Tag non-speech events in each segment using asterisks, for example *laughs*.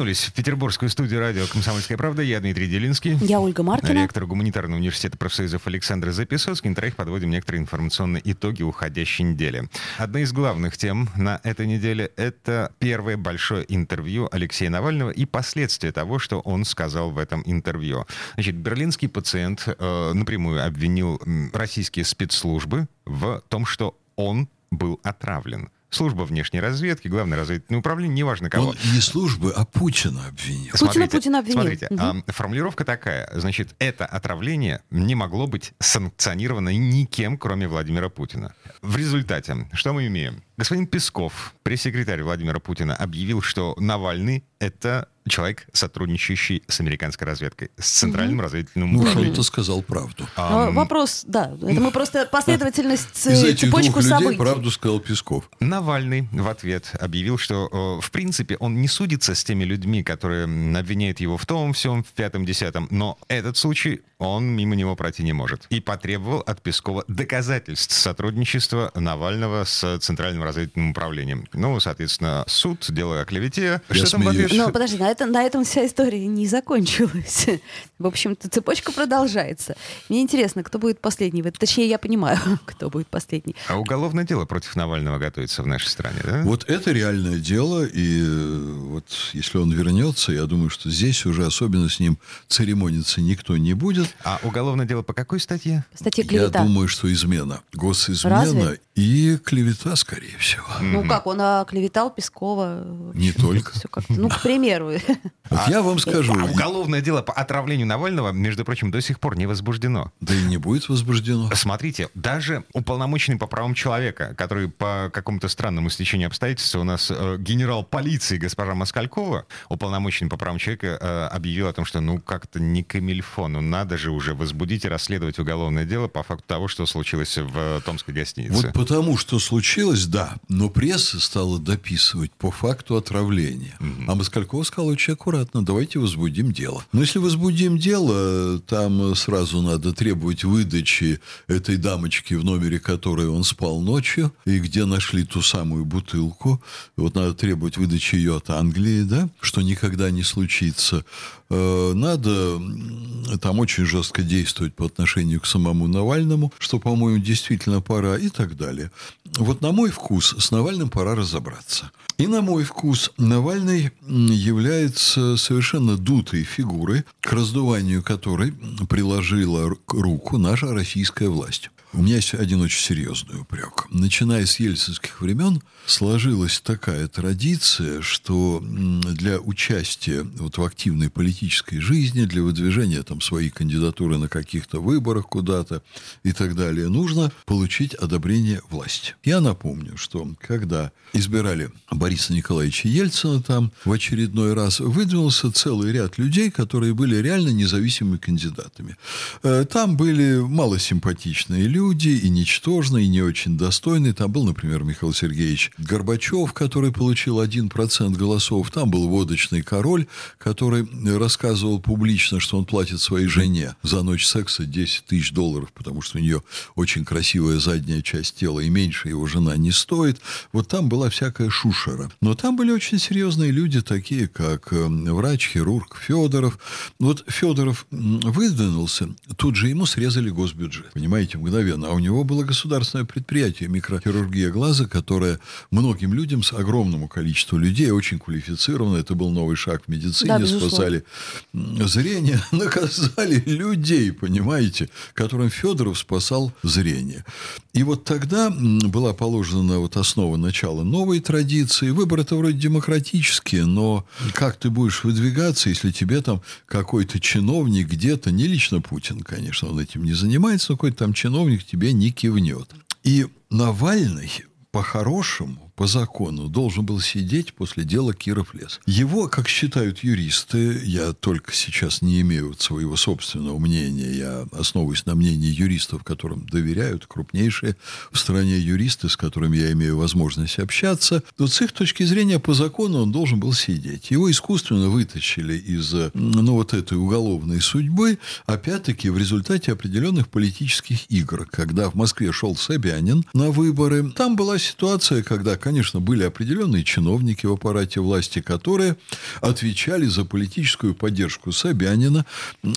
вернулись в петербургскую студию радио «Комсомольская правда». Я Дмитрий Делинский. Я Ольга Маркина. Ректор гуманитарного университета профсоюзов Александр Записоцкий. На троих подводим некоторые информационные итоги уходящей недели. Одна из главных тем на этой неделе — это первое большое интервью Алексея Навального и последствия того, что он сказал в этом интервью. Значит, берлинский пациент э, напрямую обвинил российские спецслужбы в том, что он был отравлен служба внешней разведки, главное разведывательное управление, неважно кого. Он не службы, а Путина обвинил. Путина Путина обвинил. Смотрите, угу. а, формулировка такая. Значит, это отравление не могло быть санкционировано никем, кроме Владимира Путина. В результате, что мы имеем? Господин Песков, пресс-секретарь Владимира Путина, объявил, что Навальный — это человек, сотрудничающий с американской разведкой, с Центральным угу. разведывательным ну. Ну, сказал правду. А, Вопрос, да, это мы просто последовательность, *laughs* Из этих цепочку двух событий. людей правду сказал Песков. Навальный в ответ объявил, что, в принципе, он не судится с теми людьми, которые обвиняют его в том, всем, в пятом, десятом, но этот случай он мимо него пройти не может. И потребовал от Пескова доказательств сотрудничества Навального с Центральным разведывательным управлением. Ну, соответственно, суд, дело о клевете. Я что смеюсь. там Но подожди, на, это, на этом вся история не закончилась. *laughs* В общем-то, цепочка продолжается. Мне интересно, кто будет последний. Точнее, я понимаю, *laughs* кто будет последний. А уголовное дело против Навального готовится в нашей стране, да? Вот это реальное дело, и э, вот если он вернется, я думаю, что здесь уже особенно с ним церемониться никто не будет. А уголовное дело по какой статье? Статья клевета. Я думаю, что измена. Госизмена Разве? И клевета, скорее всего. Ну как, он оклеветал Пескова. Не только. Ну, к примеру. *laughs* Вот я вам скажу. А уголовное дело по отравлению Навального, между прочим, до сих пор не возбуждено. Да и не будет возбуждено. Смотрите, даже уполномоченный по правам человека, который по какому-то странному стечению обстоятельств у нас э, генерал полиции госпожа Москалькова, уполномоченный по правам человека, э, объявил о том, что ну как-то не камильфо, ну надо же уже возбудить и расследовать уголовное дело по факту того, что случилось в э, Томской гостинице. Вот потому, что случилось, да, но пресса стала дописывать по факту отравления. Угу. А Москалькова сказала очень аккуратно, давайте возбудим дело. Но если возбудим дело, там сразу надо требовать выдачи этой дамочки, в номере которой он спал ночью, и где нашли ту самую бутылку. Вот надо требовать выдачи ее от Англии, да, что никогда не случится. Э, надо там очень жестко действовать по отношению к самому Навальному, что, по-моему, действительно пора и так далее. Вот на мой вкус с Навальным пора разобраться. И на мой вкус Навальный является совершенно дутой фигурой, к раздуванию которой приложила руку наша российская власть. У меня есть один очень серьезный упрек. Начиная с ельцинских времен сложилась такая традиция, что для участия вот в активной политической жизни, для выдвижения там своей кандидатуры на каких-то выборах куда-то и так далее, нужно получить одобрение власти. Я напомню, что когда избирали Бориса Николаевича Ельцина там в очередной раз, выдвинулся целый ряд людей, которые были реально независимыми кандидатами. Э, там были малосимпатичные люди, люди, и ничтожные, и не очень достойные. Там был, например, Михаил Сергеевич Горбачев, который получил 1% голосов. Там был водочный король, который рассказывал публично, что он платит своей жене за ночь секса 10 тысяч долларов, потому что у нее очень красивая задняя часть тела, и меньше его жена не стоит. Вот там была всякая шушера. Но там были очень серьезные люди, такие как э, врач, хирург Федоров. Вот Федоров выдвинулся, тут же ему срезали госбюджет. Понимаете, мгновенно мгновенно. А у него было государственное предприятие микрохирургия глаза, которое многим людям, с огромному количеству людей, очень квалифицировано. Это был новый шаг в медицине. Да, спасали зрение, *laughs* наказали людей, понимаете, которым Федоров спасал зрение. И вот тогда была положена вот основа начала новой традиции. Выбор это вроде демократический, но как ты будешь выдвигаться, если тебе там какой-то чиновник где-то, не лично Путин, конечно, он этим не занимается, но какой-то там чиновник тебе не кивнет. И Навальный по-хорошему, по закону должен был сидеть после дела Киров лес. Его, как считают юристы, я только сейчас не имею своего собственного мнения, я основываюсь на мнении юристов, которым доверяют, крупнейшие в стране юристы, с которыми я имею возможность общаться, то с их точки зрения по закону он должен был сидеть. Его искусственно вытащили из ну, вот этой уголовной судьбы, опять-таки в результате определенных политических игр. Когда в Москве шел Собянин на выборы, там была ситуация, когда, конечно, были определенные чиновники в аппарате власти, которые отвечали за политическую поддержку Собянина.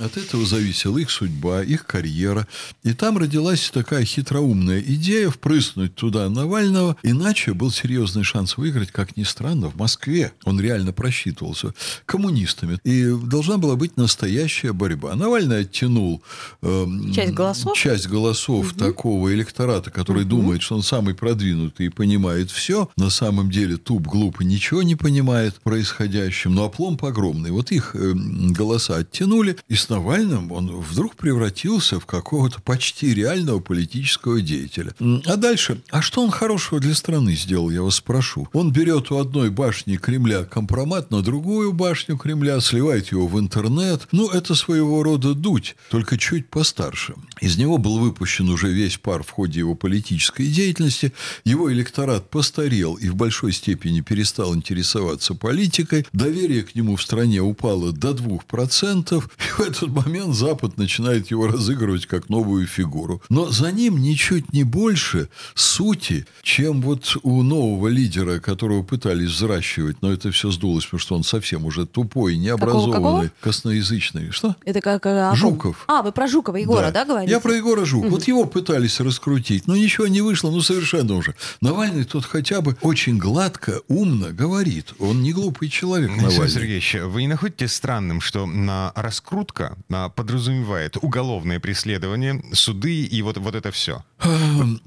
От этого зависела их судьба, их карьера. И там родилась такая хитроумная идея впрыснуть туда Навального, иначе был серьезный шанс выиграть, как ни странно, в Москве. Он реально просчитывался коммунистами. И должна была быть настоящая борьба. Навальный оттянул э, часть голосов, часть голосов угу. такого электората, который угу. думает, что он самый продвинутый и понимает все. На самом деле туп, глупо, ничего не понимает происходящем. Но опломб огромный. Вот их э, голоса оттянули, и с Навальным он вдруг превратился в какого-то почти реального политического деятеля. А дальше, а что он хорошего для страны сделал, я вас спрошу? Он берет у одной башни Кремля компромат на другую башню Кремля, сливает его в интернет. Ну, это своего рода дуть, только чуть постарше. Из него был выпущен уже весь пар в ходе его политической деятельности. Его электорат постарел и в большой степени перестал интересоваться политикой. Доверие к нему в стране упало до 2%. И в этот момент Запад начинает его разыгрывать как новую фигуру. Но за ним ничуть не больше сути, чем вот у нового лидера, которого пытались взращивать, но это все сдулось, потому что он совсем уже тупой, необразованный, какого, какого? косноязычный. Что? Это как... А, Жуков. А, вы про Жукова Егора, да, да говорите? Я про Егора Жукова. Угу. Вот его пытались раскрутить, но ничего не вышло, ну совершенно уже. Навальный тот хотя бы очень гладко, умно говорит. Он не глупый человек, Навальный. Александр Сергеевич, вы не находите странным, что на раскрутка подразумевает уголовное преследование, суды и вот, вот это все?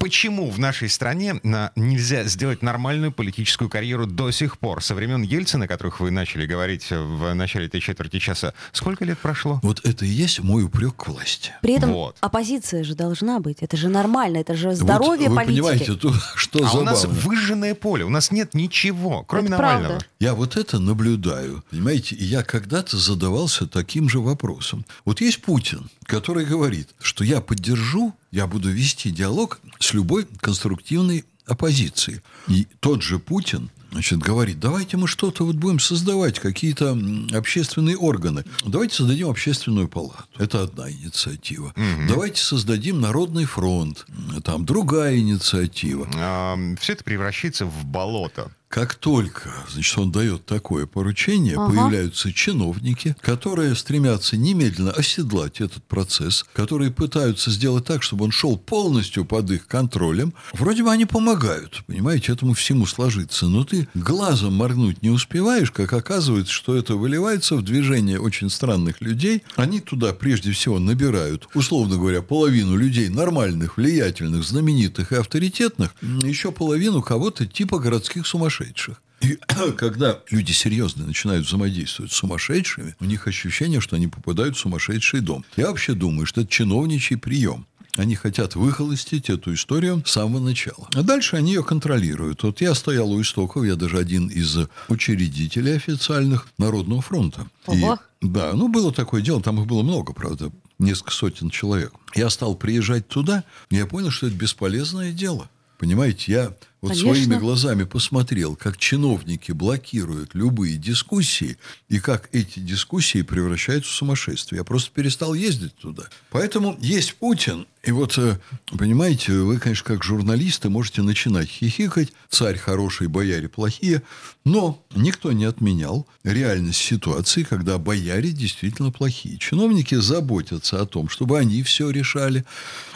Почему в нашей стране нельзя сделать нормальную политическую карьеру до сих пор? Со времен Ельцина, о которых вы начали говорить в начале этой четверти часа, сколько лет прошло? Вот это и есть мой упрек к власти. При этом вот. оппозиция же должна быть. Это же нормально, это же здоровье вот вы политики. понимаете, тут что а забавно. у нас выжженное поле, у нас нет ничего, кроме это Навального. Правда. Я вот это наблюдаю. Понимаете, я когда-то задавался таким же вопросом. Вот есть Путин, который говорит, что я поддержу, я буду вести диалог с любой конструктивной оппозицией. И тот же Путин значит, говорит, давайте мы что-то вот будем создавать, какие-то общественные органы. Давайте создадим общественную палату. Это одна инициатива. Угу. Давайте создадим Народный фронт. Там другая инициатива. А, все это превращается в болото. Как только значит, он дает такое поручение, ага. появляются чиновники, которые стремятся немедленно оседлать этот процесс, которые пытаются сделать так, чтобы он шел полностью под их контролем. Вроде бы они помогают, понимаете, этому всему сложиться. Но ты глазом моргнуть не успеваешь, как оказывается, что это выливается в движение очень странных людей. Они туда прежде всего набирают, условно говоря, половину людей нормальных, влиятельных, знаменитых и авторитетных, еще половину кого-то типа городских сумасшедших сумасшедших. И *clears throat* когда люди серьезно начинают взаимодействовать с сумасшедшими, у них ощущение, что они попадают в сумасшедший дом. Я вообще думаю, что это чиновничий прием. Они хотят выхолостить эту историю с самого начала. А дальше они ее контролируют. Вот я стоял у истоков, я даже один из учредителей официальных Народного фронта. Ого. И, да, ну было такое дело, там их было много, правда, несколько сотен человек. Я стал приезжать туда, и я понял, что это бесполезное дело. Понимаете, я вот Конечно. своими глазами посмотрел, как чиновники блокируют любые дискуссии, и как эти дискуссии превращаются в сумасшествие. Я просто перестал ездить туда. Поэтому есть Путин, и вот, э, понимаете, вы, конечно, как журналисты можете начинать хихикать, царь хороший, бояре плохие, но никто не отменял реальность ситуации, когда бояре действительно плохие. Чиновники заботятся о том, чтобы они все решали,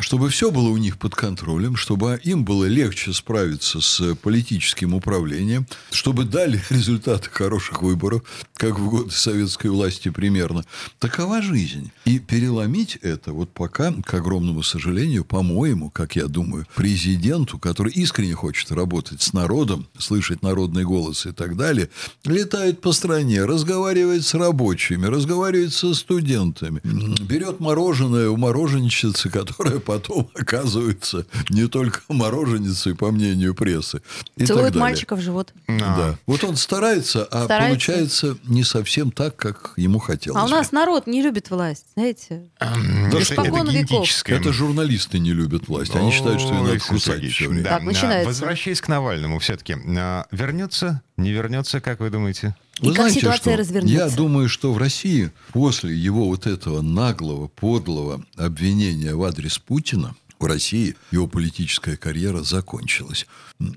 чтобы все было у них под контролем, чтобы им было легче справиться с политическим управлением, чтобы дали *laughs* результаты хороших выборов, как в годы советской власти примерно. Такова жизнь. И переломить это вот пока, к огромному сожалению, по-моему, как я думаю, президенту, который искренне хочет работать с народом, слышать народный голос и так далее, летает по стране, разговаривает с рабочими, разговаривает со студентами, берет мороженое у мороженщицы, которая потом *laughs* оказывается не только мороженицей, по мнению прессы. И Целует так далее. мальчика в живот. Да. Вот он старается, а Старается. получается не совсем так, как ему хотелось. А у нас народ не любит власть, знаете. Да, Испокон веков. генетическое. Это журналисты не любят власть. Они считают, что ее надо кусать все время. да. Так, начинается. А, Возвращаясь к Навальному все-таки. Вернется, не вернется, как вы думаете? И как ситуация что? развернется? Я думаю, что в России после его вот этого наглого, подлого обвинения в адрес Путина в России его политическая карьера закончилась.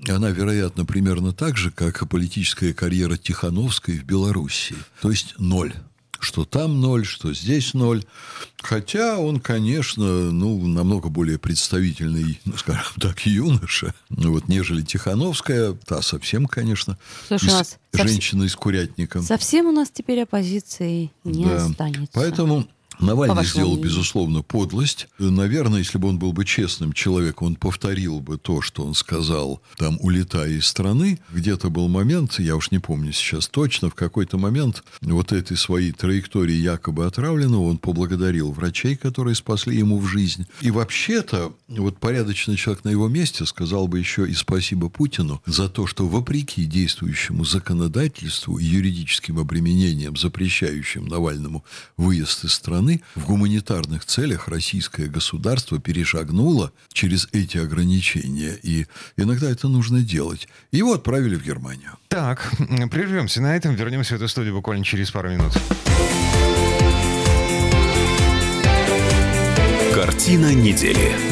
Она, вероятно, примерно так же, как и политическая карьера Тихановской в Белоруссии. То есть ноль. Что там ноль, что здесь ноль. Хотя он, конечно, ну, намного более представительный, ну, скажем так, юноша, ну, вот, нежели Тихановская. Та совсем, конечно, Слушай, из- нас совсем- женщина из курятника. Совсем у нас теперь оппозиции не Да. останется. Поэтому Навальный По сделал, мнению. безусловно, подлость. Наверное, если бы он был бы честным человеком, он повторил бы то, что он сказал, там, улетая из страны. Где-то был момент, я уж не помню сейчас точно, в какой-то момент вот этой своей траектории якобы отравленного он поблагодарил врачей, которые спасли ему в жизнь. И вообще-то, вот порядочный человек на его месте сказал бы еще и спасибо Путину за то, что вопреки действующему законодательству и юридическим обременениям, запрещающим Навальному выезд из страны, в гуманитарных целях российское государство перешагнуло через эти ограничения. И иногда это нужно делать. Его отправили в Германию. Так, прервемся на этом, вернемся в эту студию буквально через пару минут. Картина недели.